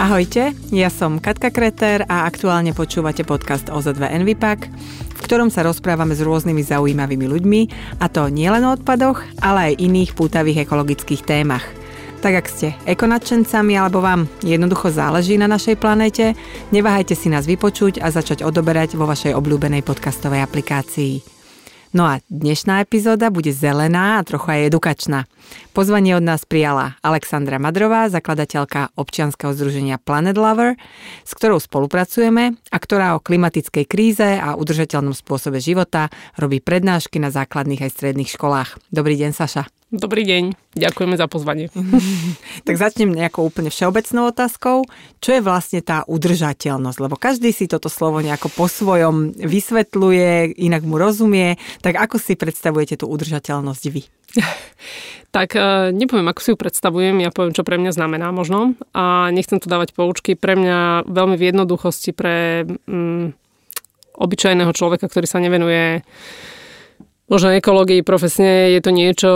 Ahojte, ja som Katka Kreter a aktuálne počúvate podcast OZ2 Envipak, v ktorom sa rozprávame s rôznymi zaujímavými ľuďmi, a to nielen o odpadoch, ale aj iných pútavých ekologických témach. Tak ak ste ekonačencami alebo vám jednoducho záleží na našej planéte, neváhajte si nás vypočuť a začať odoberať vo vašej obľúbenej podcastovej aplikácii. No a dnešná epizóda bude zelená a trochu aj edukačná. Pozvanie od nás prijala Alexandra Madrová, zakladateľka občianskeho združenia Planet Lover, s ktorou spolupracujeme a ktorá o klimatickej kríze a udržateľnom spôsobe života robí prednášky na základných aj stredných školách. Dobrý deň, Saša. Dobrý deň, ďakujeme za pozvanie. tak začnem nejakou úplne všeobecnou otázkou. Čo je vlastne tá udržateľnosť? Lebo každý si toto slovo nejako po svojom vysvetľuje, inak mu rozumie. Tak ako si predstavujete tú udržateľnosť vy? tak e, nepoviem, ako si ju predstavujem, ja poviem, čo pre mňa znamená možno. A nechcem tu dávať poučky. Pre mňa veľmi v jednoduchosti pre mm, obyčajného človeka, ktorý sa nevenuje možno ekológii profesne je to niečo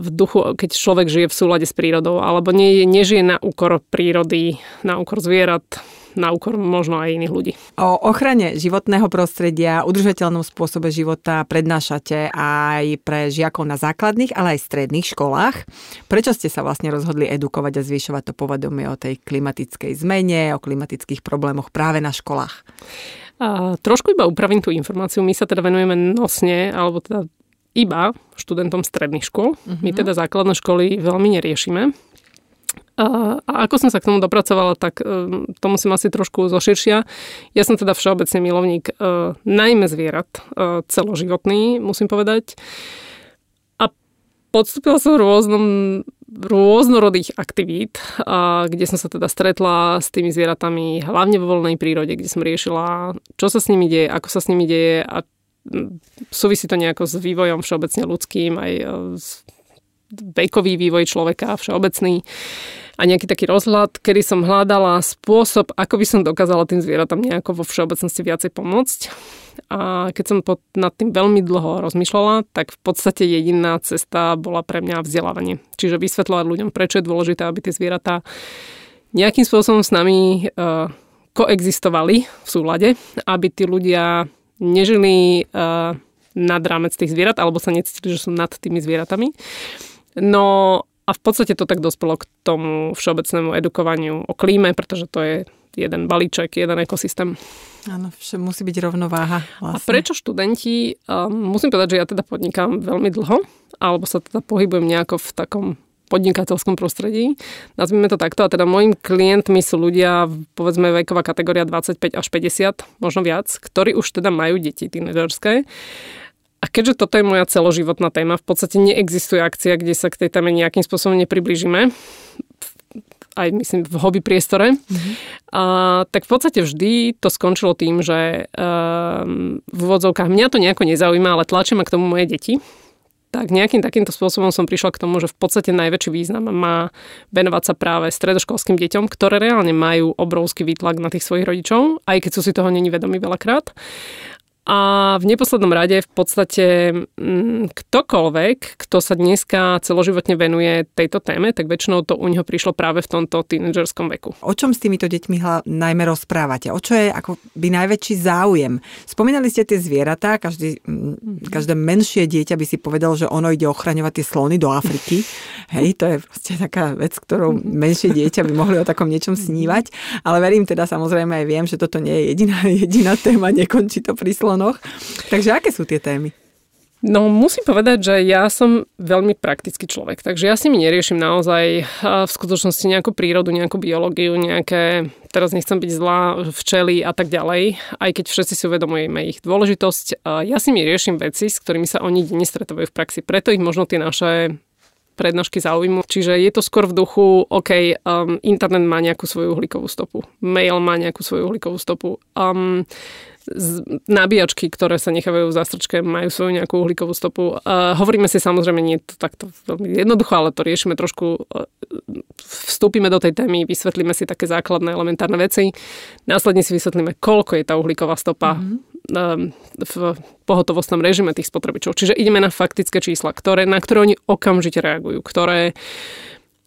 v duchu, keď človek žije v súlade s prírodou, alebo nie, nežije na úkor prírody, na úkor zvierat, na úkor možno aj iných ľudí. O ochrane životného prostredia, udržateľnom spôsobe života prednášate aj pre žiakov na základných, ale aj stredných školách. Prečo ste sa vlastne rozhodli edukovať a zvyšovať to povedomie o tej klimatickej zmene, o klimatických problémoch práve na školách? A trošku iba upravím tú informáciu. My sa teda venujeme nosne, alebo teda iba študentom stredných škôl. Uh-huh. My mhm. teda základné školy veľmi neriešime. A, ako som sa k tomu dopracovala, tak um, to musím asi trošku zoširšia. Ja som teda všeobecne milovník uh, najmä zvierat, uh, celoživotný, musím povedať. A podstúpila som rôznom rôznorodých aktivít, kde som sa teda stretla s tými zvieratami hlavne vo voľnej prírode, kde som riešila, čo sa s nimi deje, ako sa s nimi deje a súvisí to nejako s vývojom všeobecne ľudským, aj e, vekový vývoj človeka všeobecný a nejaký taký rozhľad, kedy som hľadala spôsob, ako by som dokázala tým zvieratám nejako vo všeobecnosti viacej pomôcť. A keď som pod, nad tým veľmi dlho rozmýšľala, tak v podstate jediná cesta bola pre mňa vzdelávanie. Čiže vysvetľovať ľuďom, prečo je dôležité, aby tie zvieratá nejakým spôsobom s nami uh, koexistovali v súlade, aby tí ľudia nežili uh, nad rámec tých zvierat, alebo sa necítili, že sú nad tými zvieratami. No a v podstate to tak dospelo k tomu všeobecnému edukovaniu o klíme, pretože to je jeden balíček, jeden ekosystém. Áno, musí byť rovnováha. Vlastne. A prečo študenti? Um, musím povedať, že ja teda podnikám veľmi dlho, alebo sa teda pohybujem nejako v takom podnikateľskom prostredí. Nazvime to takto. A teda môjim klientmi sú ľudia, povedzme veková kategória 25 až 50, možno viac, ktorí už teda majú deti tínedžerské a keďže toto je moja celoživotná téma, v podstate neexistuje akcia, kde sa k tej téme nejakým spôsobom nepriblížime, aj myslím v hobby priestore, mm-hmm. a, tak v podstate vždy to skončilo tým, že um, v úvodzovkách mňa to nejako nezaujíma, ale tlačia ma k tomu moje deti. Tak nejakým takýmto spôsobom som prišla k tomu, že v podstate najväčší význam má venovať sa práve stredoškolským deťom, ktoré reálne majú obrovský výtlak na tých svojich rodičov, aj keď sú si toho není vedomi veľakrát. A v neposlednom rade v podstate mm, ktokoľvek, kto sa dneska celoživotne venuje tejto téme, tak väčšinou to u neho prišlo práve v tomto tínedžerskom veku. O čom s týmito deťmi hla, najmä rozprávate? O čo je ako by najväčší záujem? Spomínali ste tie zvieratá, každý, mm, každé menšie dieťa by si povedal, že ono ide ochraňovať tie slony do Afriky. Hej, to je proste taká vec, ktorou menšie dieťa by mohli o takom niečom snívať. Ale verím teda samozrejme aj viem, že toto nie je jediná, jediná téma, nekončí to pri slonoch. Takže aké sú tie témy? No musím povedať, že ja som veľmi praktický človek, takže ja si mi neriešim naozaj v skutočnosti nejakú prírodu, nejakú biológiu, nejaké, teraz nechcem byť zlá, včely a tak ďalej, aj keď všetci si uvedomujeme ich dôležitosť. Ja si mi riešim veci, s ktorými sa oni denne v praxi, preto ich možno tie naše prednášky záujmu. Čiže je to skôr v duchu, OK, um, internet má nejakú svoju uhlíkovú stopu, mail má nejakú svoju uhlíkovú stopu. Um, nabíjačky, ktoré sa nechávajú v zástrčke, majú svoju nejakú uhlíkovú stopu. Uh, hovoríme si samozrejme, nie to takto veľmi jednoducho, ale to riešime trošku, uh, vstúpime do tej témy, vysvetlíme si také základné elementárne veci, následne si vysvetlíme, koľko je tá uhlíková stopa mm-hmm. V pohotovostnom režime tých spotrebičov. Čiže ideme na faktické čísla, ktoré, na ktoré oni okamžite reagujú, ktoré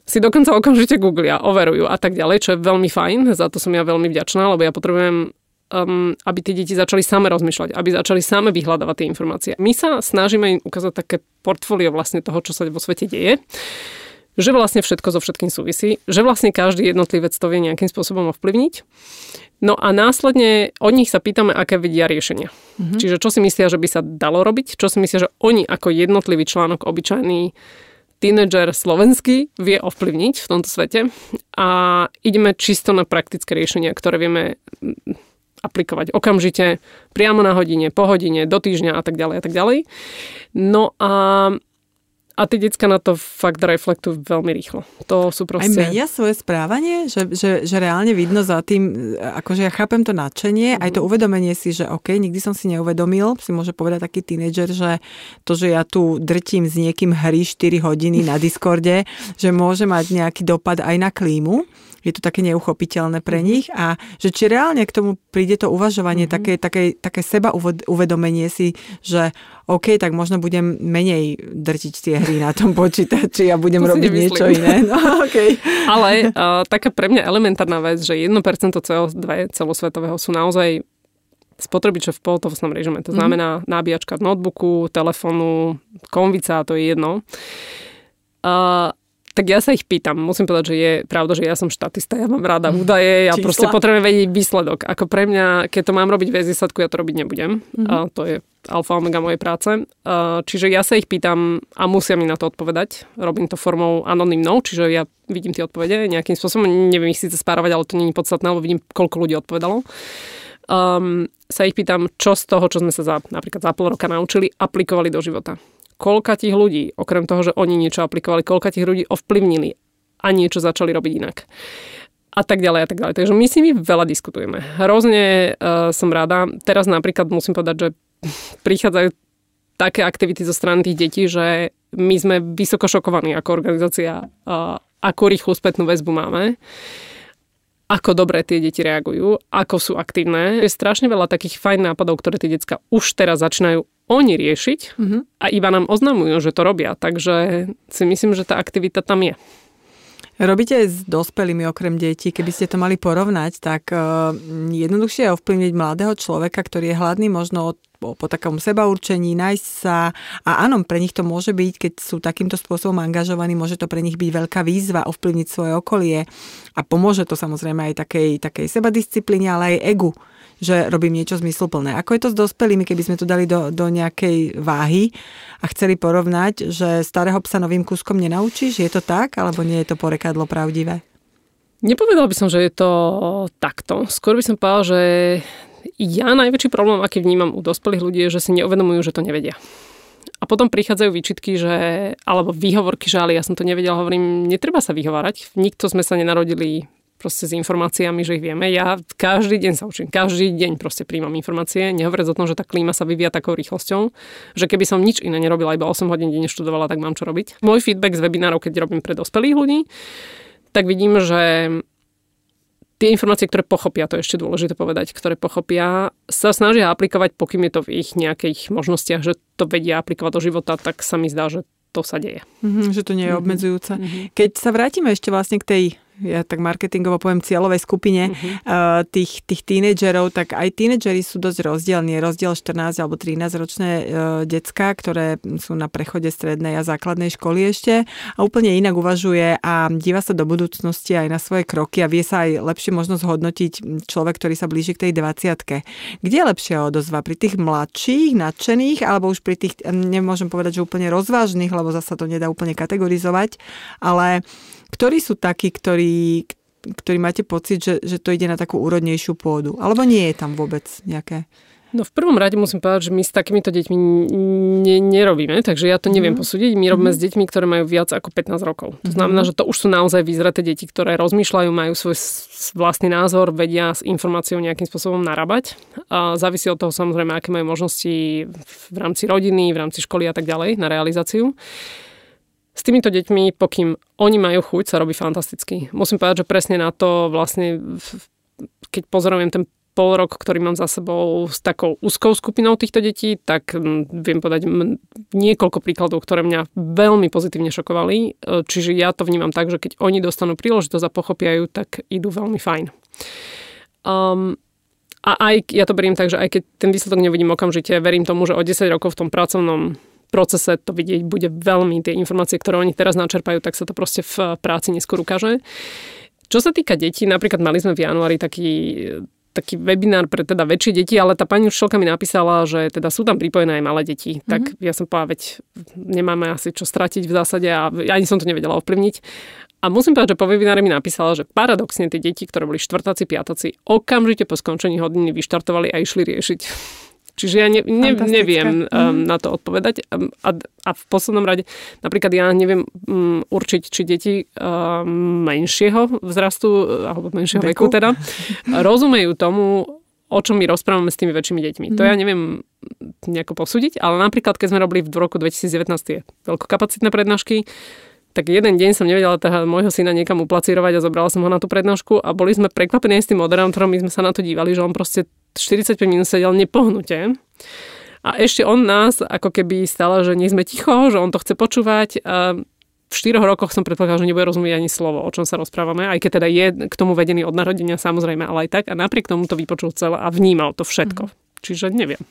si dokonca okamžite googlia, overujú a tak ďalej, čo je veľmi fajn, za to som ja veľmi vďačná, lebo ja potrebujem um, aby tie deti začali same rozmýšľať, aby začali same vyhľadávať tie informácie. My sa snažíme im ukázať také portfólio vlastne toho, čo sa vo svete deje že vlastne všetko so všetkým súvisí, že vlastne každý jednotlivec to vie nejakým spôsobom ovplyvniť. No a následne od nich sa pýtame, aké vidia riešenia. Mm-hmm. Čiže čo si myslia, že by sa dalo robiť, čo si myslia, že oni ako jednotlivý článok obyčajný tínedžer slovenský vie ovplyvniť v tomto svete a ideme čisto na praktické riešenia, ktoré vieme mm, aplikovať okamžite, priamo na hodine, po hodine, do týždňa a tak ďalej a tak ďalej. No a a tie decka na to fakt reflektujú veľmi rýchlo. To sú proste... Aj menia svoje správanie? Že, že, že reálne vidno za tým, akože ja chápem to nadšenie, aj to mhm. uvedomenie si, že OK, nikdy som si neuvedomil, si môže povedať taký tínedžer, že to, že ja tu drtím s niekým hry 4 hodiny na Discorde, že môže mať nejaký dopad aj na klímu je to také neuchopiteľné pre mhm. nich a že či reálne k tomu príde to uvažovanie, mm-hmm. také, také, také seba uvedomenie si, že OK, tak možno budem menej drtiť tie hry na tom počítači a budem robiť niečo iné. No, okay. Ale uh, taká pre mňa elementárna vec, že 1% CO2 celosvetového sú naozaj spotrebiče v pohotovostnom režime. To mhm. znamená mm-hmm. nabíjačka v notebooku, telefónu, konvica, to je jedno. Uh, tak ja sa ich pýtam. Musím povedať, že je pravda, že ja som štatista, ja mám rada údaje, ja Čísla. proste potrebujem vedieť výsledok. Ako pre mňa, keď to mám robiť bez výsledku, ja to robiť nebudem. Mm-hmm. A to je alfa omega mojej práce. Čiže ja sa ich pýtam a musia mi na to odpovedať. Robím to formou anonymnou, čiže ja vidím tie odpovede nejakým spôsobom. Neviem ich síce spárovať, ale to nie je podstatné, lebo vidím, koľko ľudí odpovedalo. Um, sa ich pýtam, čo z toho, čo sme sa za, napríklad za pol roka naučili, aplikovali do života koľka tých ľudí, okrem toho, že oni niečo aplikovali, koľka tých ľudí ovplyvnili a niečo začali robiť inak. A tak ďalej a tak ďalej. Takže my s nimi veľa diskutujeme. Hrozne uh, som rada. Teraz napríklad musím povedať, že prichádzajú také aktivity zo strany tých detí, že my sme vysoko šokovaní ako organizácia, uh, akú rýchlu spätnú väzbu máme ako dobre tie deti reagujú, ako sú aktívne. Je strašne veľa takých fajn nápadov, ktoré tie decka už teraz začínajú oni riešiť mm-hmm. a iba nám oznamujú, že to robia. Takže si myslím, že tá aktivita tam je. Robíte aj s dospelými okrem detí, keby ste to mali porovnať, tak uh, jednoduchšie je ovplyvniť mladého človeka, ktorý je hladný možno od po, po takom sebaurčení, nájsť sa. A áno, pre nich to môže byť, keď sú takýmto spôsobom angažovaní, môže to pre nich byť veľká výzva ovplyvniť svoje okolie. A pomôže to samozrejme aj takej, takej sebadisciplíne, ale aj egu že robím niečo zmysluplné. Ako je to s dospelými, keby sme to dali do, do nejakej váhy a chceli porovnať, že starého psa novým kúskom nenaučíš? Je to tak, alebo nie je to porekadlo pravdivé? Nepovedal by som, že je to takto. Skôr by som povedal, že ja najväčší problém, aký vnímam u dospelých ľudí, je, že si neuvedomujú, že to nevedia. A potom prichádzajú výčitky, že, alebo výhovorky, že ale ja som to nevedel, hovorím, netreba sa vyhovárať. Nikto sme sa nenarodili proste s informáciami, že ich vieme. Ja každý deň sa učím, každý deň proste príjmam informácie, nehovoriac o tom, že tá klíma sa vyvíja takou rýchlosťou, že keby som nič iné nerobila, iba 8 hodín denne študovala, tak mám čo robiť. Môj feedback z webinárov, keď robím pre dospelých ľudí, tak vidím, že tie informácie, ktoré pochopia, to je ešte dôležité povedať, ktoré pochopia, sa snažia aplikovať, pokým je to v ich nejakých možnostiach, že to vedia aplikovať do života, tak sa mi zdá, že to sa deje. Mm-hmm, že to nie je mm-hmm. obmedzujúce. Mm-hmm. Keď sa vrátime ešte vlastne k tej ja tak marketingovo poviem cieľovej skupine uh-huh. uh, tých, tých tínedžerov, tak aj tínedžeri sú dosť rozdielni. Rozdiel 14 alebo 13 ročné uh, decka, ktoré sú na prechode strednej a základnej školy ešte a úplne inak uvažuje a díva sa do budúcnosti aj na svoje kroky a vie sa aj lepšie možno zhodnotiť človek, ktorý sa blíži k tej 20 Kde je lepšia odozva? Pri tých mladších, nadšených alebo už pri tých, nemôžem povedať, že úplne rozvážnych, lebo zasa to nedá úplne kategorizovať, ale ktorí sú takí, ktorí, ktorí máte pocit, že, že to ide na takú úrodnejšiu pôdu? Alebo nie je tam vôbec nejaké... No v prvom rade musím povedať, že my s takýmito deťmi ne, nerobíme, takže ja to neviem mm. posúdiť. My robíme mm. s deťmi, ktoré majú viac ako 15 rokov. To mm. znamená, že to už sú naozaj vyzreté deti, ktoré rozmýšľajú, majú svoj vlastný názor, vedia s informáciou nejakým spôsobom narábať. A závisí od toho samozrejme, aké majú možnosti v rámci rodiny, v rámci školy a tak ďalej na realizáciu. S týmito deťmi, pokým oni majú chuť, sa robí fantasticky. Musím povedať, že presne na to vlastne, keď pozorujem ten pol rok, ktorý mám za sebou s takou úzkou skupinou týchto detí, tak viem podať niekoľko príkladov, ktoré mňa veľmi pozitívne šokovali. E, čiže ja to vnímam tak, že keď oni dostanú príležitosť a pochopia ju, tak idú veľmi fajn. Um, a aj ja to beriem tak, že aj keď ten výsledok nevidím okamžite, verím tomu, že o 10 rokov v tom pracovnom procese to vidieť bude veľmi, tie informácie, ktoré oni teraz načerpajú, tak sa to proste v práci neskôr ukáže. Čo sa týka detí, napríklad mali sme v januári taký taký webinár pre teda väčšie deti, ale tá pani učiteľka mi napísala, že teda sú tam pripojené aj malé deti. Mm-hmm. Tak ja som povedala, veď nemáme asi čo stratiť v zásade a ani som to nevedela ovplyvniť. A musím povedať, že po webináre mi napísala, že paradoxne tie deti, ktoré boli štvrtáci, piataci, okamžite po skončení hodiny vyštartovali a išli riešiť Čiže ja ne, ne, neviem um, na to odpovedať. Um, a, a v poslednom rade, napríklad ja neviem um, určiť, či deti um, menšieho vzrastu, alebo menšieho veku, veku teda, rozumejú tomu, o čom my rozprávame s tými väčšími deťmi. Mm. To ja neviem nejako posúdiť, ale napríklad, keď sme robili v roku 2019 tie veľkokapacitné prednášky, tak jeden deň som nevedela toho môjho syna niekam uplacírovať a zobrala som ho na tú prednášku a boli sme prekvapení s tým moderátorom, my sme sa na to dívali, že on proste 45 minút sedel nepohnutie. A ešte on nás ako keby stala, že nie sme ticho, že on to chce počúvať. V štyroch rokoch som predpokladal, že nebude rozumieť ani slovo, o čom sa rozprávame, aj keď teda je k tomu vedený od narodenia samozrejme, ale aj tak. A napriek tomu to vypočul celé a vnímal to všetko. Mm. Čiže neviem.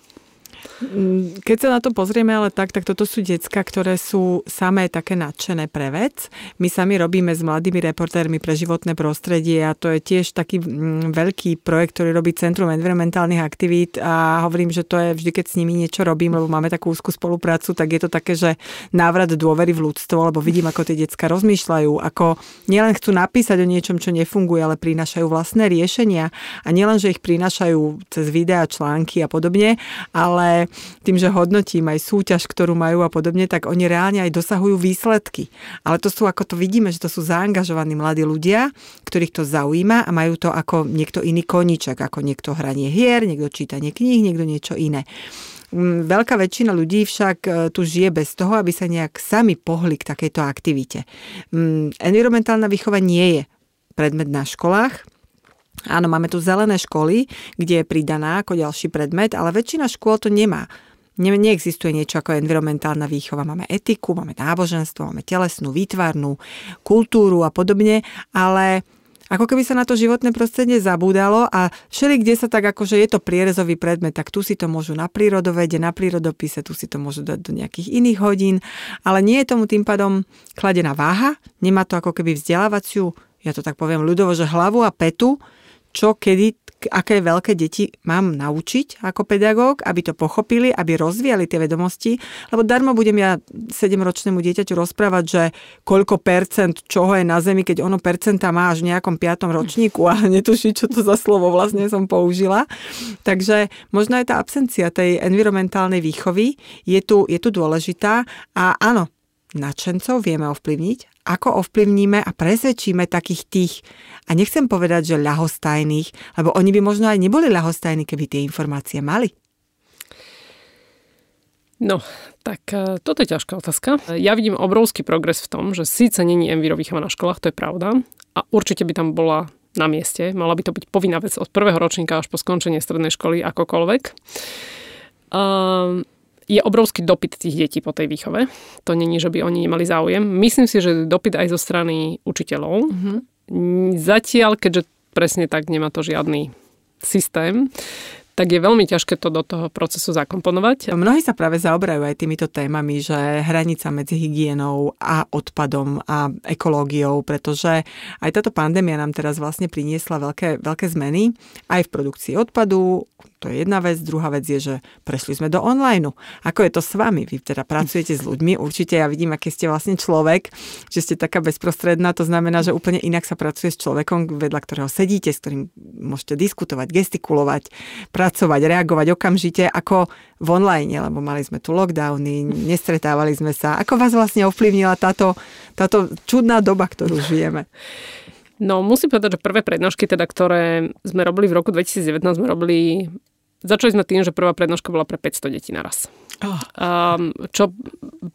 Mm, keď sa na to pozrieme ale tak, tak toto sú decka, ktoré sú samé také nadšené pre vec. My sami robíme s mladými reportérmi pre životné prostredie a to je tiež taký mm, veľký projekt, ktorý robí Centrum environmentálnych aktivít a hovorím, že to je vždy, keď s nimi niečo robím, lebo máme takú úzkú spoluprácu, tak je to také, že návrat dôvery v ľudstvo, lebo vidím, ako tie decka rozmýšľajú, ako nielen chcú napísať o niečom, čo nefunguje, ale prinášajú vlastné riešenia a nielen, že ich prinášajú cez videá, články a podobne, ale tým, že hodnotím aj súťaž, ktorú majú a podobne, tak oni reálne aj dosahujú výsledky. Ale to sú, ako to vidíme, že to sú zaangažovaní mladí ľudia, ktorých to zaujíma a majú to ako niekto iný koniček, ako niekto hranie hier, niekto čítanie kníh, niekto niečo iné. Mm, veľká väčšina ľudí však e, tu žije bez toho, aby sa nejak sami pohli k takejto aktivite. Mm, environmentálna výchova nie je predmet na školách, Áno, máme tu zelené školy, kde je pridaná ako ďalší predmet, ale väčšina škôl to nemá. Ne, neexistuje niečo ako environmentálna výchova. Máme etiku, máme náboženstvo, máme telesnú, výtvarnú, kultúru a podobne, ale ako keby sa na to životné prostredie zabúdalo a všeli, kde sa tak akože je to prierezový predmet, tak tu si to môžu na prírodovede, na prírodopise, tu si to môžu dať do nejakých iných hodín, ale nie je tomu tým pádom kladená váha, nemá to ako keby vzdelávaciu, ja to tak poviem ľudovo, že hlavu a petu, čo kedy, aké veľké deti mám naučiť ako pedagóg, aby to pochopili, aby rozvíjali tie vedomosti, lebo darmo budem ja 7-ročnému dieťaťu rozprávať, že koľko percent čoho je na Zemi, keď ono percenta má až v nejakom piatom ročníku a netuší, čo to za slovo vlastne som použila. Takže možno aj tá absencia tej environmentálnej výchovy je tu, je tu dôležitá a áno, nadšencov vieme ovplyvniť, ako ovplyvníme a presvedčíme takých tých, a nechcem povedať, že ľahostajných, lebo oni by možno aj neboli ľahostajní, keby tie informácie mali. No, tak e, toto je ťažká otázka. Ja vidím obrovský progres v tom, že síce není enviro na školách, to je pravda, a určite by tam bola na mieste. Mala by to byť povinná vec od prvého ročníka až po skončenie strednej školy akokoľvek. Um, je obrovský dopyt tých detí po tej výchove. To není, že by oni nemali záujem. Myslím si, že dopyt aj zo strany učiteľov. Mm-hmm. Zatiaľ, keďže presne tak nemá to žiadny systém, tak je veľmi ťažké to do toho procesu zakomponovať. Mnohí sa práve zaoberajú aj týmito témami, že hranica medzi hygienou a odpadom a ekológiou, pretože aj táto pandémia nám teraz vlastne priniesla veľké, veľké zmeny aj v produkcii odpadu, to je jedna vec. Druhá vec je, že prešli sme do online. Ako je to s vami? Vy teda pracujete s ľuďmi. Určite ja vidím, aký ste vlastne človek, že ste taká bezprostredná. To znamená, že úplne inak sa pracuje s človekom, vedľa ktorého sedíte, s ktorým môžete diskutovať, gestikulovať, pracovať, reagovať okamžite ako v online, lebo mali sme tu lockdowny, nestretávali sme sa. Ako vás vlastne ovplyvnila táto, táto čudná doba, ktorú žijeme? No musím povedať, že prvé prednášky, teda, ktoré sme robili v roku 2019, sme robili Začali sme tým, že prvá prednáška bola pre 500 detí naraz. Čo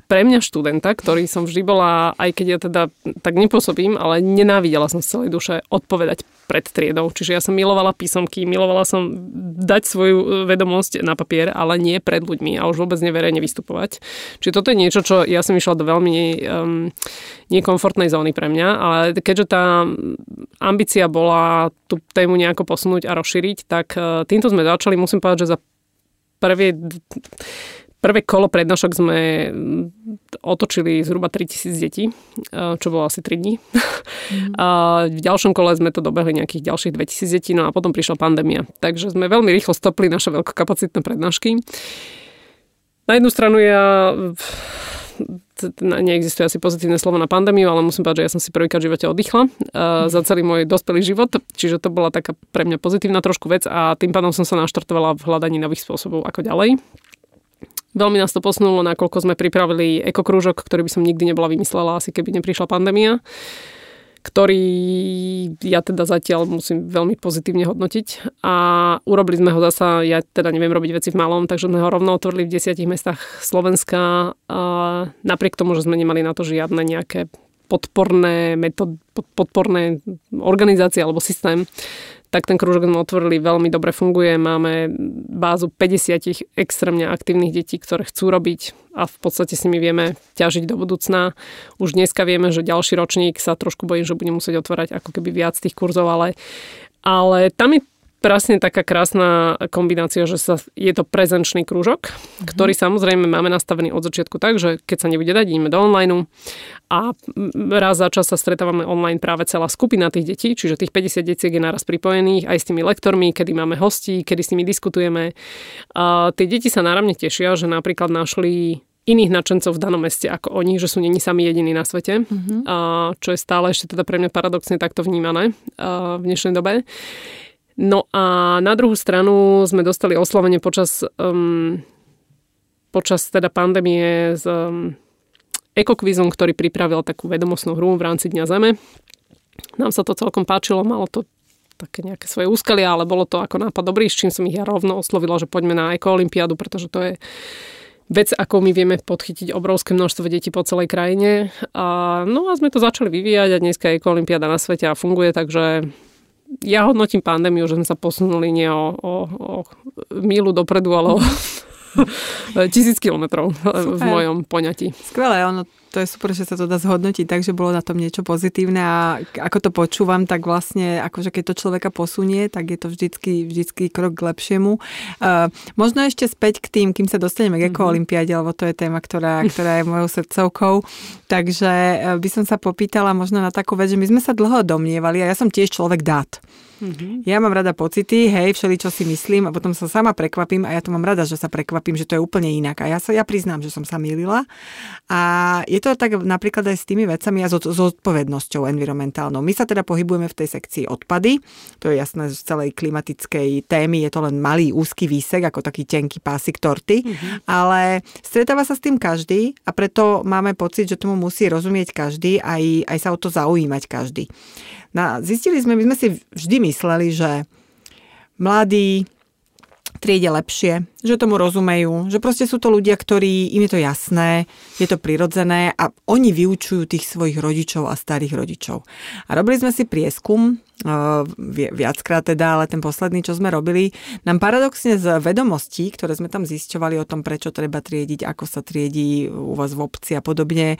pre mňa študenta, ktorý som vždy bola, aj keď ja teda tak nepôsobím, ale nenávidela som z celej duše odpovedať pred triedou. Čiže ja som milovala písomky, milovala som dať svoju vedomosť na papier, ale nie pred ľuďmi a už vôbec neverejne vystupovať. Čiže toto je niečo, čo ja som išla do veľmi um, nekomfortnej zóny pre mňa, ale keďže tá ambícia bola tú tému nejako posunúť a rozšíriť, tak uh, týmto sme začali. Musím povedať, že za prvé Prvé kolo prednášok sme mm, otočili zhruba 3000 detí, čo bolo asi 3 dní. Mm. A v ďalšom kole sme to dobehli nejakých ďalších 2000 detí, no a potom prišla pandémia. Takže sme veľmi rýchlo stopli naše veľkokapacitné prednášky. Na jednu stranu ja neexistuje asi pozitívne slovo na pandémiu, ale musím povedať, že ja som si prvýkrát v živote oddychla uh, za celý môj dospelý život, čiže to bola taká pre mňa pozitívna trošku vec a tým pádom som sa naštartovala v hľadaní nových spôsobov ako ďalej. Veľmi nás to posunulo, nakoľko sme pripravili ekokrúžok, ktorý by som nikdy nebola vymyslela, asi keby neprišla pandémia ktorý ja teda zatiaľ musím veľmi pozitívne hodnotiť. A urobili sme ho zasa, ja teda neviem robiť veci v malom, takže sme ho rovno otvorili v desiatich mestách Slovenska. A napriek tomu, že sme nemali na to žiadne nejaké podporné, metod, podporné organizácie alebo systém, tak ten krúžok sme otvorili, veľmi dobre funguje. Máme bázu 50 extrémne aktívnych detí, ktoré chcú robiť a v podstate si my vieme ťažiť do budúcna. Už dneska vieme, že ďalší ročník sa trošku bojím, že bude musieť otvárať ako keby viac tých kurzov, ale, ale tam je presne taká krásna kombinácia, že sa, je to prezenčný krúžok, mm-hmm. ktorý samozrejme máme nastavený od začiatku tak, že keď sa nebude dať, ideme do online a raz za čas sa stretávame online práve celá skupina tých detí, čiže tých 50 detí je naraz pripojených aj s tými lektormi, kedy máme hostí, kedy s nimi diskutujeme. A tie deti sa náramne tešia, že napríklad našli iných nadšencov v danom meste ako oni, že sú není sami jediní na svete, mm-hmm. a čo je stále ešte teda pre mňa paradoxne takto vnímané v dnešnej dobe. No a na druhú stranu sme dostali oslovenie počas, um, počas teda pandémie s um, ekokvizom, ktorý pripravil takú vedomostnú hru v rámci Dňa Zeme. Nám sa to celkom páčilo, malo to také nejaké svoje úskalia, ale bolo to ako nápad dobrý, s čím som ich ja rovno oslovila, že poďme na ekoolympiádu, pretože to je vec, ako my vieme podchytiť obrovské množstvo detí po celej krajine. A, no a sme to začali vyvíjať a dneska je ekoolympiáda na svete a funguje, takže ja hodnotím pandémiu, že sme sa posunuli nie o, o, o mílu dopredu, ale o tisíc kilometrov v mojom poňatí. Skvelé, ono to je super, že sa to dá zhodnotiť tak, že bolo na tom niečo pozitívne a ako to počúvam, tak vlastne akože keď to človeka posunie, tak je to vždycky, vždycky krok k lepšiemu. Uh, možno ešte späť k tým, kým sa dostaneme k ekoolympiáde, lebo to je téma, ktorá, ktorá je mojou srdcovkou. Takže uh, by som sa popýtala možno na takú vec, že my sme sa dlho domnievali a ja som tiež človek dát. Mm-hmm. Ja mám rada pocity, hej, všeli, čo si myslím a potom sa sama prekvapím a ja to mám rada, že sa prekvapím, že to je úplne inak. A ja sa ja priznám, že som sa mýlila. A je to tak napríklad aj s tými vecami a s odpovednosťou environmentálnou. My sa teda pohybujeme v tej sekcii odpady. To je jasné, že z celej klimatickej témy je to len malý úzky výsek, ako taký tenký pásik torty. Mm-hmm. Ale stretáva sa s tým každý a preto máme pocit, že tomu musí rozumieť každý aj, aj sa o to zaujímať každý. No, zistili sme, my sme si vždy mysleli, že mladí triede lepšie, že tomu rozumejú, že proste sú to ľudia, ktorí, im je to jasné, je to prirodzené a oni vyučujú tých svojich rodičov a starých rodičov. A robili sme si prieskum, viackrát teda, ale ten posledný, čo sme robili, nám paradoxne z vedomostí, ktoré sme tam zisťovali o tom, prečo treba triediť, ako sa triedí u vás v obci a podobne,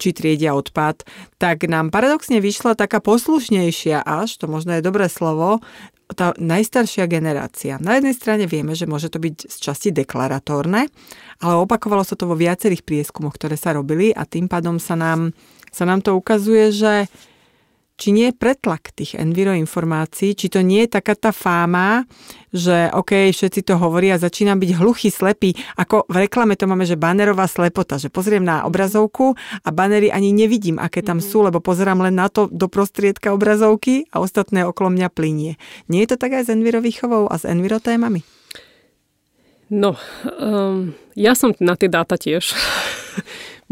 či triedia odpad, tak nám paradoxne vyšla taká poslušnejšia až, to možno je dobré slovo, tá najstaršia generácia. Na jednej strane vieme, že môže to byť z časti deklaratórne, ale opakovalo sa to vo viacerých prieskumoch, ktoré sa robili a tým pádom sa nám, sa nám to ukazuje, že či nie je pretlak tých enviro informácií, či to nie je taká tá fáma, že OK, všetci to hovoria, začínam byť hluchý, slepý. Ako v reklame to máme, že banerová slepota, že pozriem na obrazovku a banery ani nevidím, aké tam mm-hmm. sú, lebo pozerám len na to do prostriedka obrazovky a ostatné okolo mňa plinie. Nie je to tak aj s enviro výchovou a s enviro témami? No, um, ja som na tie dáta tiež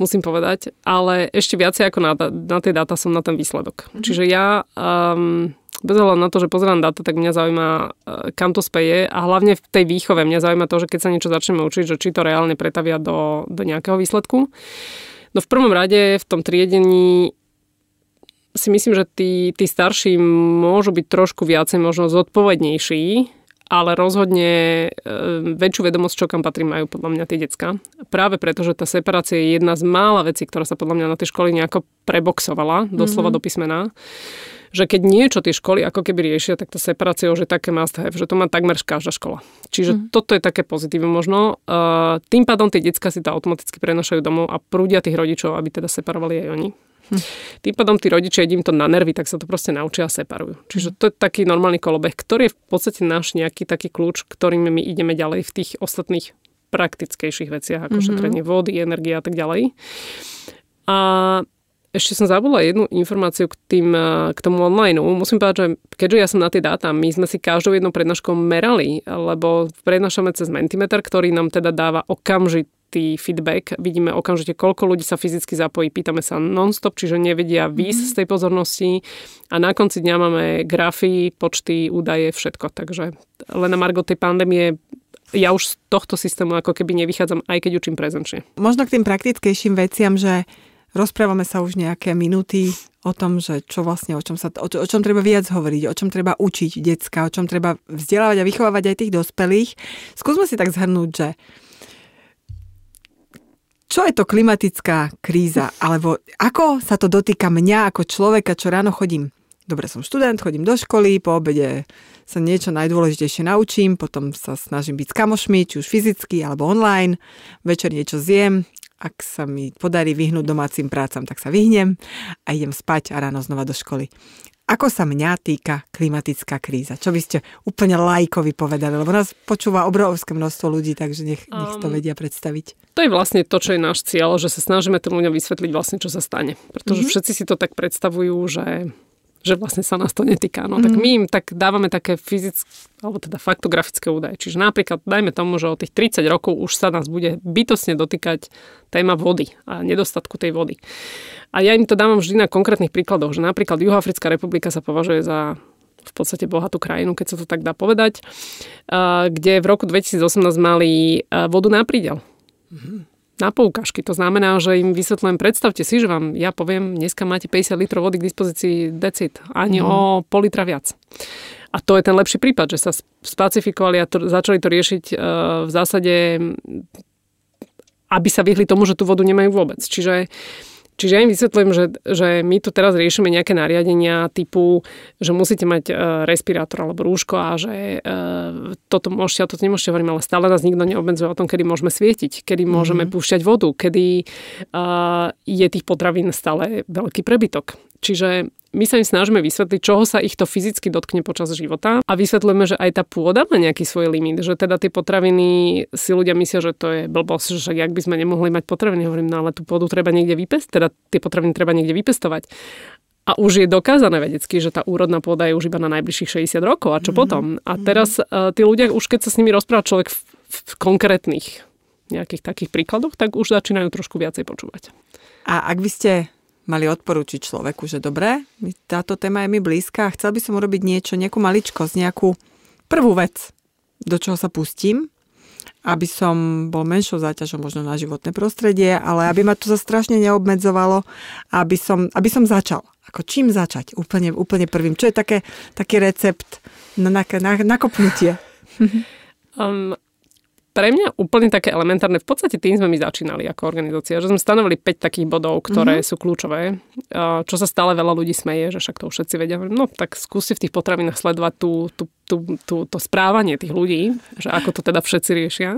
musím povedať, ale ešte viacej ako na, na tie dáta som na ten výsledok. Mm-hmm. Čiže ja um. Bez ohľadu na to, že pozerám dáta, tak mňa zaujíma, e, kam to speje a hlavne v tej výchove mňa zaujíma to, že keď sa niečo začneme učiť, že či to reálne pretavia do, do nejakého výsledku. No v prvom rade v tom triedení si myslím, že tí, tí starší môžu byť trošku viacej možno zodpovednejší ale rozhodne e, väčšiu vedomosť, čo kam patrí, majú podľa mňa tie decka. Práve preto, že tá separácia je jedna z mála vecí, ktorá sa podľa mňa na tej školy nejako preboxovala, doslova mm-hmm. do písmena že keď niečo tie školy ako keby riešia, tak tá separácia už je také must have, že to má takmer každá škola. Čiže mm. toto je také pozitívne možno. Uh, tým pádom tie decka si to automaticky prenašajú domov a prúdia tých rodičov, aby teda separovali aj oni. Hm. Tým pádom tí rodičia, idím to na nervy, tak sa to proste naučia a separujú. Čiže to je taký normálny kolobeh, ktorý je v podstate náš nejaký taký kľúč, ktorým my ideme ďalej v tých ostatných praktickejších veciach, ako mm-hmm. šetrenie vody, energie a tak ďalej. A ešte som zabudla jednu informáciu k, tým, k tomu online. Musím povedať, že keďže ja som na tie dáta, my sme si každou jednou prednáškou merali, lebo prednášame cez Mentimeter, ktorý nám teda dáva okamžit tý feedback, vidíme okamžite, koľko ľudí sa fyzicky zapojí, pýtame sa non-stop, čiže nevedia výsť mm-hmm. z tej pozornosti a na konci dňa máme grafy, počty, údaje, všetko. Takže len na Margo tej pandémie ja už z tohto systému ako keby nevychádzam, aj keď učím prezenčne. Možno k tým praktickejším veciam, že rozprávame sa už nejaké minúty o tom, že čo vlastne, o čom, sa, o, o čom treba viac hovoriť, o čom treba učiť decka, o čom treba vzdelávať a vychovávať aj tých dospelých. Skúsme si tak zhrnúť, že čo je to klimatická kríza, alebo ako sa to dotýka mňa ako človeka, čo ráno chodím. Dobre, som študent, chodím do školy, po obede sa niečo najdôležitejšie naučím, potom sa snažím byť s kamošmi, či už fyzicky alebo online, večer niečo zjem, ak sa mi podarí vyhnúť domácim prácam, tak sa vyhnem a idem spať a ráno znova do školy. Ako sa mňa týka klimatická kríza? Čo by ste úplne lajkovi povedali? Lebo nás počúva obrovské množstvo ľudí, takže nech, nech to vedia predstaviť. To je vlastne to, čo je náš cieľ, že sa snažíme tým ľuďom vysvetliť vlastne, čo sa stane. Pretože mm-hmm. všetci si to tak predstavujú, že že vlastne sa nás to netýka. No, mm. tak mhm. my im tak dávame také fyzické, alebo teda faktografické údaje. Čiže napríklad dajme tomu, že o tých 30 rokov už sa nás bude bytosne dotýkať téma vody a nedostatku tej vody. A ja im to dávam vždy na konkrétnych príkladoch, že napríklad Juhoafrická republika sa považuje za v podstate bohatú krajinu, keď sa to tak dá povedať, kde v roku 2018 mali vodu na prídel. Mm na poukážky. To znamená, že im vysvetľujem, predstavte si, že vám ja poviem, dneska máte 50 litrov vody k dispozícii decit, ani mm. o pol litra viac. A to je ten lepší prípad, že sa spacifikovali a to, začali to riešiť e, v zásade, aby sa vyhli tomu, že tú vodu nemajú vôbec. Čiže Čiže ja im vysvetľujem, že, že my tu teraz riešime nejaké nariadenia typu, že musíte mať e, respirátor alebo rúško a že e, toto môžete a toto nemôžete hovoriť, ale stále nás nikto neobmedzuje o tom, kedy môžeme svietiť, kedy mm-hmm. môžeme púšťať vodu, kedy e, je tých potravín stále veľký prebytok. Čiže my sa im snažíme vysvetliť, čoho sa ich to fyzicky dotkne počas života a vysvetlujeme, že aj tá pôda má nejaký svoj limit, že teda tie potraviny si ľudia myslia, že to je blbosť, že ak by sme nemohli mať potraviny, hovorím, no ale tú pôdu treba niekde vypestovať, teda tie potraviny treba niekde vypestovať. A už je dokázané vedecky, že tá úrodná pôda je už iba na najbližších 60 rokov. A čo mm-hmm. potom? A teraz uh, tí ľudia, už keď sa s nimi rozpráva človek v, v konkrétnych nejakých takých príkladoch, tak už začínajú trošku viacej počúvať. A ak by ste mali odporúčiť človeku, že dobre, táto téma je mi blízka a chcel by som urobiť niečo, nejakú maličkosť, nejakú prvú vec, do čoho sa pustím, aby som bol menšou záťažou možno na životné prostredie, ale aby ma to sa strašne neobmedzovalo, aby som, aby som začal. Ako čím začať? Úplne, úplne prvým. Čo je také, taký recept na, na, na nakopnutie? Um, pre mňa úplne také elementárne, v podstate tým sme my začínali ako organizácia, že sme stanovili 5 takých bodov, ktoré mm-hmm. sú kľúčové, čo sa stále veľa ľudí smeje, že však to všetci vedia. No tak skúsi v tých potravinách sledovať tú, tú, tú, tú, to správanie tých ľudí, že ako to teda všetci riešia.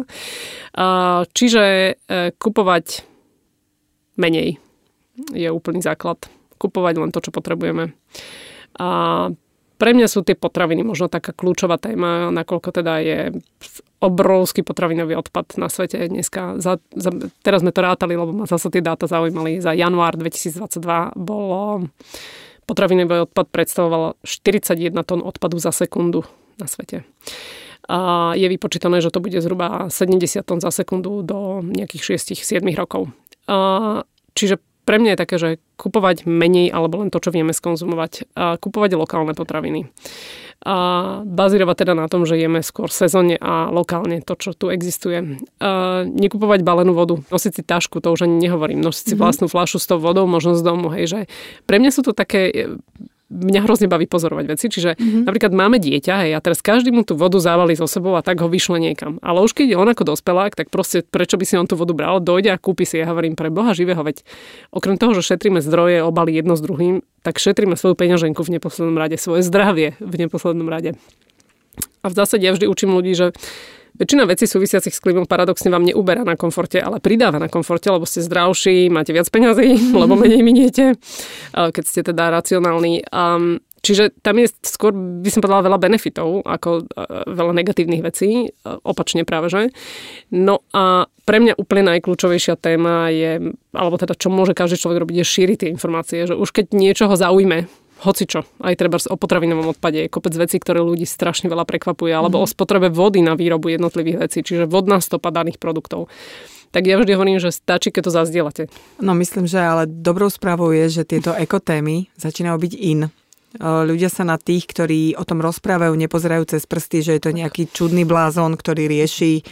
Čiže e, kupovať menej je úplný základ. Kupovať len to, čo potrebujeme. A pre mňa sú tie potraviny možno taká kľúčová téma, nakoľko teda je obrovský potravinový odpad na svete dneska. Za, za, teraz sme to rátali, lebo ma zase tie dáta zaujímali. Za január 2022 bolo potravinový odpad predstavoval 41 tón odpadu za sekundu na svete. A je vypočítané, že to bude zhruba 70 tón za sekundu do nejakých 6-7 rokov. A, čiže pre mňa je také, že kupovať menej alebo len to, čo vieme skonzumovať. A kupovať lokálne potraviny. A bazírovať teda na tom, že jeme skôr sezónne a lokálne to, čo tu existuje. A nekupovať balenú vodu, nosiť si tašku, to už ani nehovorím, nosiť si mm-hmm. vlastnú fľašu s tou vodou, možno z domu, hej, že pre mňa sú to také mňa hrozne baví pozorovať veci. Čiže mm-hmm. napríklad máme dieťa hej, a teraz každý mu tú vodu závali so sebou a tak ho vyšle niekam. Ale už keď je on ako dospelák, tak proste prečo by si on tú vodu bral, dojde a kúpi si. Ja hovorím pre Boha živého, veď okrem toho, že šetríme zdroje, obaly jedno s druhým, tak šetríme svoju peňaženku v neposlednom rade, svoje zdravie v neposlednom rade. A v zásade ja vždy učím ľudí, že Väčšina vecí súvisiacich s klímou paradoxne vám neuberá na komforte, ale pridáva na komforte, lebo ste zdravší, máte viac peňazí, lebo menej miniete, keď ste teda racionálni. Um, Čiže tam je skôr, by som povedala, veľa benefitov, ako veľa negatívnych vecí, opačne práve, že? No a pre mňa úplne najkľúčovejšia téma je, alebo teda čo môže každý človek robiť, je šíriť tie informácie, že už keď niečo ho zaujme, hocičo. Aj treba o potravinovom odpade je kopec vecí, ktoré ľudí strašne veľa prekvapuje, alebo mm. o spotrebe vody na výrobu jednotlivých vecí, čiže vodná stopa daných produktov tak ja vždy hovorím, že stačí, keď to zazdielate. No myslím, že ale dobrou správou je, že tieto ekotémy začínajú byť in. Ľudia sa na tých, ktorí o tom rozprávajú, nepozerajú cez prsty, že je to nejaký čudný blázon, ktorý rieši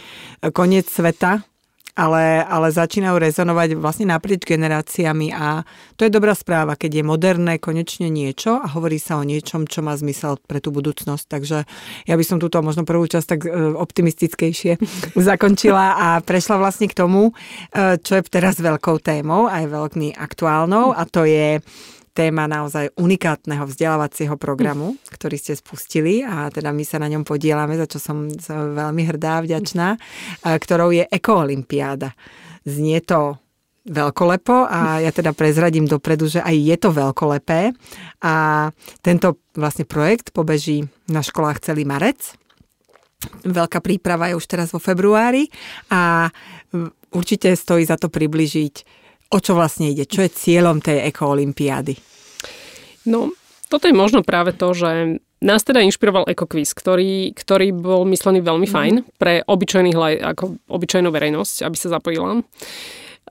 koniec sveta, ale, ale začínajú rezonovať vlastne naprieč generáciami a to je dobrá správa, keď je moderné konečne niečo a hovorí sa o niečom, čo má zmysel pre tú budúcnosť. Takže ja by som túto možno prvú časť tak e, optimistickejšie zakončila a prešla vlastne k tomu, e, čo je teraz veľkou témou, aj veľmi aktuálnou a to je téma naozaj unikátneho vzdelávacieho programu, ktorý ste spustili a teda my sa na ňom podielame, za čo som veľmi hrdá a vďačná, ktorou je Ekoolympiáda. Znie to veľkolepo a ja teda prezradím dopredu, že aj je to veľkolepé a tento vlastne projekt pobeží na školách celý marec. Veľká príprava je už teraz vo februári a určite stojí za to približiť o čo vlastne ide? Čo je cieľom tej ekoolympiády? No, toto je možno práve to, že nás teda inšpiroval EcoQuiz, ktorý, ktorý bol myslený veľmi mhm. fajn pre obyčajných, ako obyčajnú verejnosť, aby sa zapojila.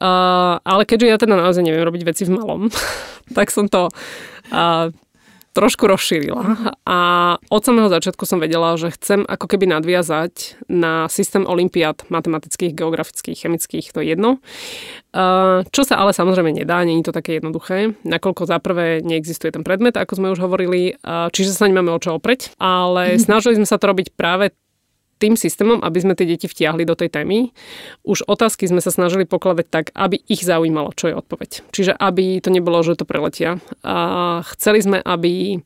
Uh, ale keďže ja teda naozaj neviem robiť veci v malom, tak som to uh, trošku rozšírila. A od samého začiatku som vedela, že chcem ako keby nadviazať na systém olimpiád matematických, geografických, chemických, to je jedno. Čo sa ale samozrejme nedá, nie je to také jednoduché, nakoľko za prvé neexistuje ten predmet, ako sme už hovorili, čiže sa nemáme o čo opreť, ale snažili sme sa to robiť práve tým systémom, aby sme tie deti vtiahli do tej témy. Už otázky sme sa snažili pokladať tak, aby ich zaujímalo, čo je odpoveď. Čiže aby to nebolo, že to preletia. A chceli sme, aby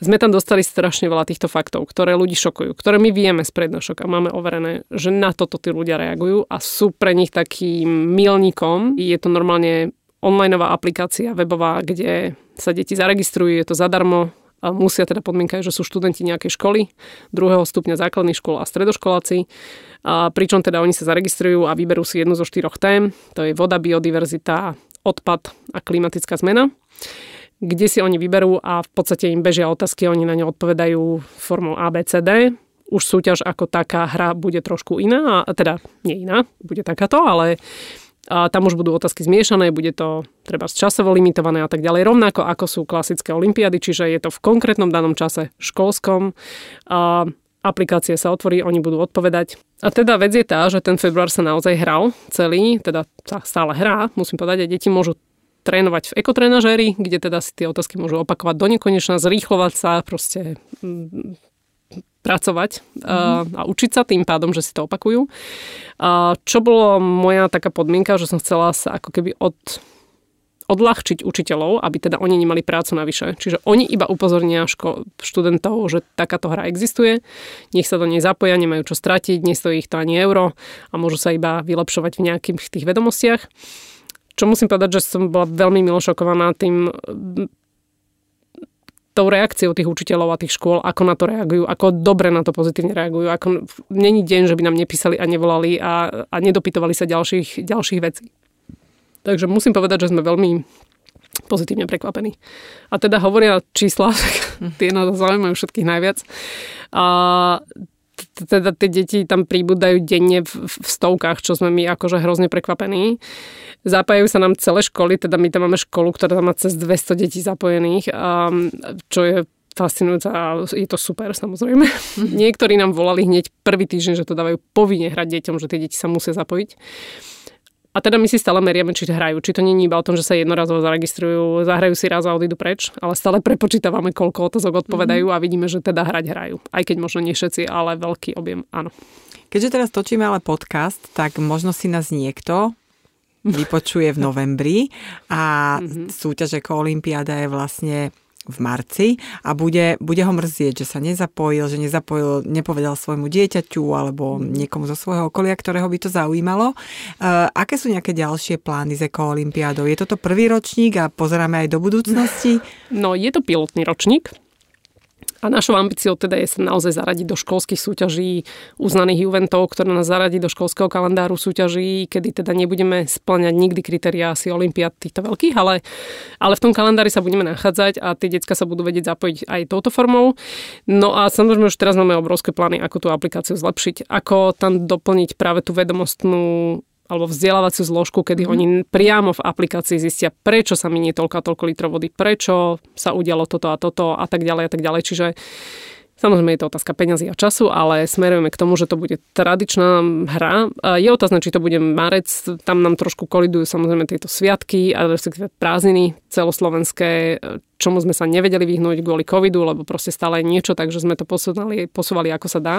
sme tam dostali strašne veľa týchto faktov, ktoré ľudí šokujú, ktoré my vieme z prednošok a máme overené, že na toto tí ľudia reagujú a sú pre nich takým milníkom. Je to normálne onlineová aplikácia webová, kde sa deti zaregistrujú, je to zadarmo, musia teda podmienka že sú študenti nejakej školy, druhého stupňa základných škôl a stredoškoláci. A pričom teda oni sa zaregistrujú a vyberú si jednu zo štyroch tém. To je voda, biodiverzita, odpad a klimatická zmena kde si oni vyberú a v podstate im bežia otázky, oni na ne odpovedajú formou ABCD. Už súťaž ako taká hra bude trošku iná, teda nie iná, bude takáto, ale a tam už budú otázky zmiešané, bude to treba časovo limitované a tak ďalej, rovnako ako sú klasické olimpiády, čiže je to v konkrétnom danom čase školskom. A aplikácie sa otvorí, oni budú odpovedať. A teda vec je tá, že ten február sa naozaj hral celý, teda sa stále hrá, musím povedať, a deti môžu trénovať v ekotrenažéri, kde teda si tie otázky môžu opakovať do nekonečna, zrýchlovať sa, proste pracovať mm-hmm. a učiť sa tým pádom, že si to opakujú. A čo bolo moja taká podmienka, že som chcela sa ako keby od, odľahčiť učiteľov, aby teda oni nemali prácu navyše. Čiže oni iba upozornia ško- študentov, že takáto hra existuje, nech sa do nej zapoja, nemajú čo stratiť, nestojí ich to ani euro a môžu sa iba vylepšovať v nejakých tých vedomostiach. Čo musím povedať, že som bola veľmi milo šokovaná tým tou reakciou tých učiteľov a tých škôl, ako na to reagujú, ako dobre na to pozitívne reagujú. Ako, není deň, že by nám nepísali a nevolali a, a nedopytovali sa ďalších, ďalších vecí. Takže musím povedať, že sme veľmi pozitívne prekvapení. A teda hovoria čísla, tie nás zaujímajú všetkých najviac. A teda tie deti tam príbudajú denne v, v stovkách, čo sme my akože hrozne prekvapení. Zapájajú sa nám celé školy, teda my tam máme školu, ktorá tam má cez 200 detí zapojených, a, čo je fascinujúca a je to super samozrejme. Mm-hmm. Niektorí nám volali hneď prvý týždeň, že to dávajú povinne hrať deťom, že tie deti sa musia zapojiť. A teda my si stále meriame, či hrajú. Či to je iba o tom, že sa jednorazovo zaregistrujú, zahrajú si raz a odídu preč, ale stále prepočítavame, koľko otázok odpovedajú mm-hmm. a vidíme, že teda hrať hrajú. Aj keď možno nie všetci, ale veľký objem, áno. Keďže teraz točíme ale podcast, tak možno si nás niekto vypočuje v novembri a mm-hmm. súťaž ako Olympiáda je vlastne v marci a bude, bude ho mrzieť, že sa nezapojil, že nezapojil, nepovedal svojmu dieťaťu alebo niekomu zo svojho okolia, ktorého by to zaujímalo. Uh, aké sú nejaké ďalšie plány z Eko Olympiádou? Je toto prvý ročník a pozeráme aj do budúcnosti? No, je to pilotný ročník. A našou ambíciou teda je sa naozaj zaradiť do školských súťaží uznaných eventov, ktoré nás zaradí do školského kalendáru súťaží, kedy teda nebudeme splňať nikdy kritériá asi olimpiad týchto veľkých, ale, ale v tom kalendári sa budeme nachádzať a tie decka sa budú vedieť zapojiť aj touto formou. No a samozrejme už teraz máme obrovské plány, ako tú aplikáciu zlepšiť, ako tam doplniť práve tú vedomostnú alebo vzdelávaciu zložku, kedy mm. oni priamo v aplikácii zistia, prečo sa minie toľko a toľko litrov vody, prečo sa udialo toto a toto a tak ďalej a tak ďalej. Čiže Samozrejme je to otázka peňazí a času, ale smerujeme k tomu, že to bude tradičná hra. Je otázne, či to bude marec, tam nám trošku kolidujú samozrejme tieto sviatky a respektíve prázdniny celoslovenské, čomu sme sa nevedeli vyhnúť kvôli covidu, lebo proste stále niečo, takže sme to posúvali, posúvali ako sa dá.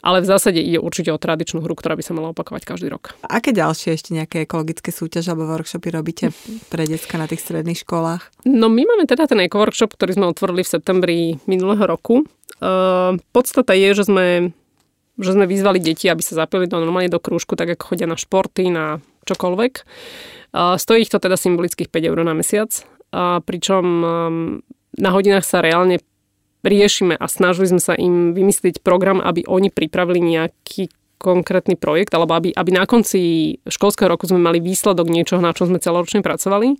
Ale v zásade ide určite o tradičnú hru, ktorá by sa mala opakovať každý rok. A aké ďalšie ešte nejaké ekologické súťaže alebo workshopy robíte pre decka na tých stredných školách? No my máme teda ten eco-workshop, ktorý sme otvorili v septembri minulého roku Uh, podstata je, že sme, že sme vyzvali deti, aby sa zapili do, normálne do krúžku, tak ako chodia na športy, na čokoľvek. Stojí ich to teda symbolických 5 eur na mesiac, uh, pričom um, na hodinách sa reálne riešime a snažili sme sa im vymyslieť program, aby oni pripravili nejaký konkrétny projekt, alebo aby, aby na konci školského roku sme mali výsledok niečoho, na čom sme celoročne pracovali.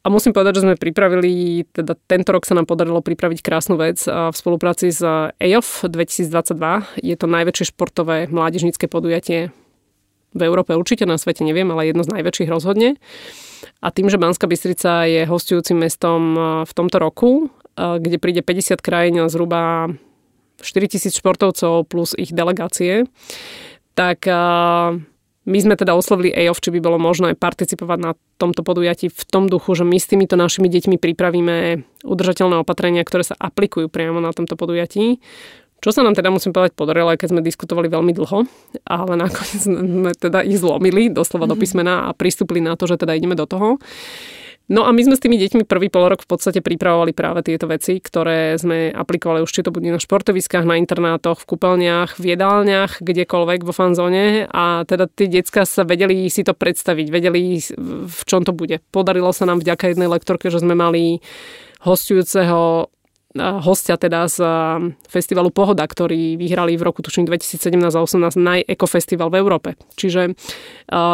A musím povedať, že sme pripravili, teda tento rok sa nám podarilo pripraviť krásnu vec v spolupráci s EOF 2022. Je to najväčšie športové mládežnícke podujatie v Európe určite, na svete neviem, ale jedno z najväčších rozhodne. A tým, že Banská Bystrica je hostujúcim mestom v tomto roku, kde príde 50 krajín a zhruba 4000 športovcov plus ich delegácie, tak my sme teda oslovili EOF, či by bolo možné participovať na tomto podujatí v tom duchu, že my s týmito našimi deťmi pripravíme udržateľné opatrenia, ktoré sa aplikujú priamo na tomto podujatí. Čo sa nám teda, musím povedať, podarilo, aj keď sme diskutovali veľmi dlho, ale nakoniec sme teda ich zlomili doslova mm-hmm. do mhm. písmena a pristúpili na to, že teda ideme do toho. No a my sme s tými deťmi prvý pol rok v podstate pripravovali práve tieto veci, ktoré sme aplikovali už či to bude na športoviskách, na internátoch, v kúpeľniach, v jedálniach, kdekoľvek vo fanzóne a teda tie decka sa vedeli si to predstaviť, vedeli v čom to bude. Podarilo sa nám vďaka jednej lektorke, že sme mali hostujúceho hostia teda z festivalu Pohoda, ktorý vyhrali v roku tuším 2017 a 18 najekofestival v Európe. Čiže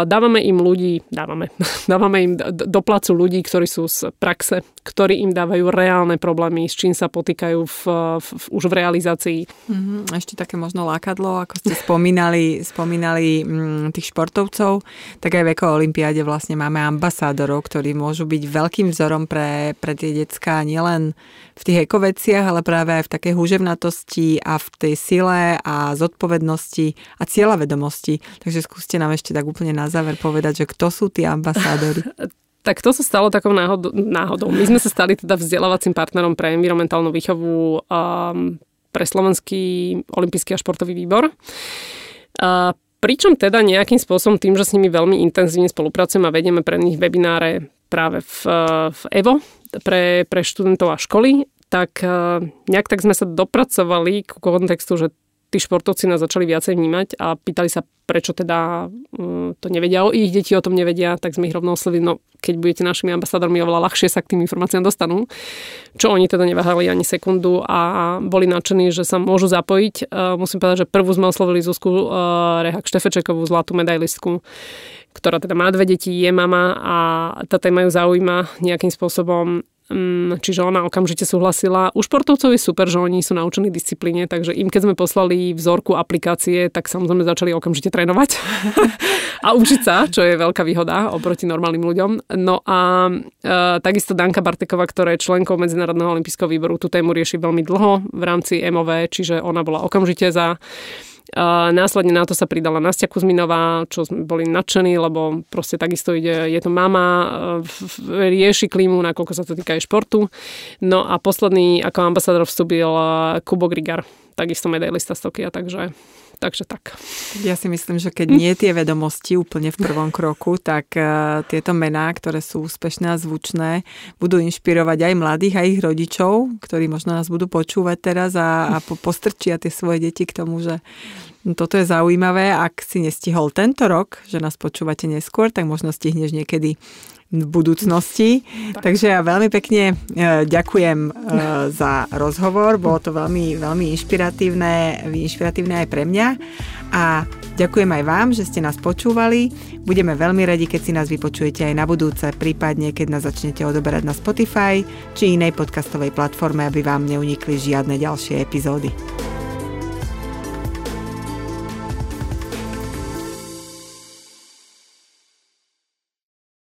dávame im ľudí, dávame, dávame im do placu ľudí, ktorí sú z praxe, ktorí im dávajú reálne problémy, s čím sa potýkajú v, v, už v realizácii. Mm-hmm, ešte také možno lákadlo, ako ste spomínali, spomínali mm, tých športovcov, tak aj v Olympiáde vlastne máme ambasádorov, ktorí môžu byť veľkým vzorom pre, pre tie decka nielen v tých ekové veciach, ale práve aj v takej húževnatosti a v tej sile a zodpovednosti a vedomosti. Takže skúste nám ešte tak úplne na záver povedať, že kto sú tí ambasádori. Tak to sa stalo takou náhodou, náhodou. My sme sa stali teda vzdelávacím partnerom pre environmentálnu výchovu um, pre Slovenský olimpijský a športový výbor. Uh, pričom teda nejakým spôsobom tým, že s nimi veľmi intenzívne spolupracujeme a vedieme pre nich webináre práve v, v EVO pre, pre študentov a školy, tak eh, nejak tak sme sa dopracovali k kontextu, že tí športovci nás začali viacej vnímať a pýtali sa, prečo teda mm, to nevedia, o ich deti o tom nevedia, tak sme ich rovno oslovili, no keď budete našimi ambasádormi, oveľa ľahšie sa k tým informáciám dostanú. Čo oni teda neváhali ani sekundu a boli nadšení, že sa môžu zapojiť. Eh, musím povedať, že prvú sme oslovili Zuzku eh, Rehak Štefečekovú, zlatú medailistku, ktorá teda má dve deti, je mama a tá téma ju zaujíma nejakým spôsobom čiže ona okamžite súhlasila. U športovcov je super, že oni sú naučení disciplíne, takže im keď sme poslali vzorku aplikácie, tak samozrejme začali okamžite trénovať a učiť sa, čo je veľká výhoda oproti normálnym ľuďom. No a e, takisto Danka Barteková, ktorá je členkou Medzinárodného olympijského výboru, tú tému rieši veľmi dlho v rámci MOV, čiže ona bola okamžite za následne na to sa pridala Nastia Kuzminová, čo sme boli nadšení, lebo proste takisto ide, je to mama, e, rieši klímu, nakoľko sa to týka aj športu. No a posledný ako ambasádor vstúpil e, Kubo Grigar, takisto medailista z Tokia, takže Takže tak. Ja si myslím, že keď nie tie vedomosti úplne v prvom kroku, tak uh, tieto mená, ktoré sú úspešné a zvučné, budú inšpirovať aj mladých, aj ich rodičov, ktorí možno nás budú počúvať teraz a, a po, postrčia tie svoje deti k tomu, že toto je zaujímavé. Ak si nestihol tento rok, že nás počúvate neskôr, tak možno stihneš niekedy v budúcnosti. Tak. Takže ja veľmi pekne e, ďakujem e, za rozhovor, bolo to veľmi, veľmi inšpiratívne, inšpiratívne aj pre mňa a ďakujem aj vám, že ste nás počúvali. Budeme veľmi radi, keď si nás vypočujete aj na budúce, prípadne keď nás začnete odoberať na Spotify či inej podcastovej platforme, aby vám neunikli žiadne ďalšie epizódy.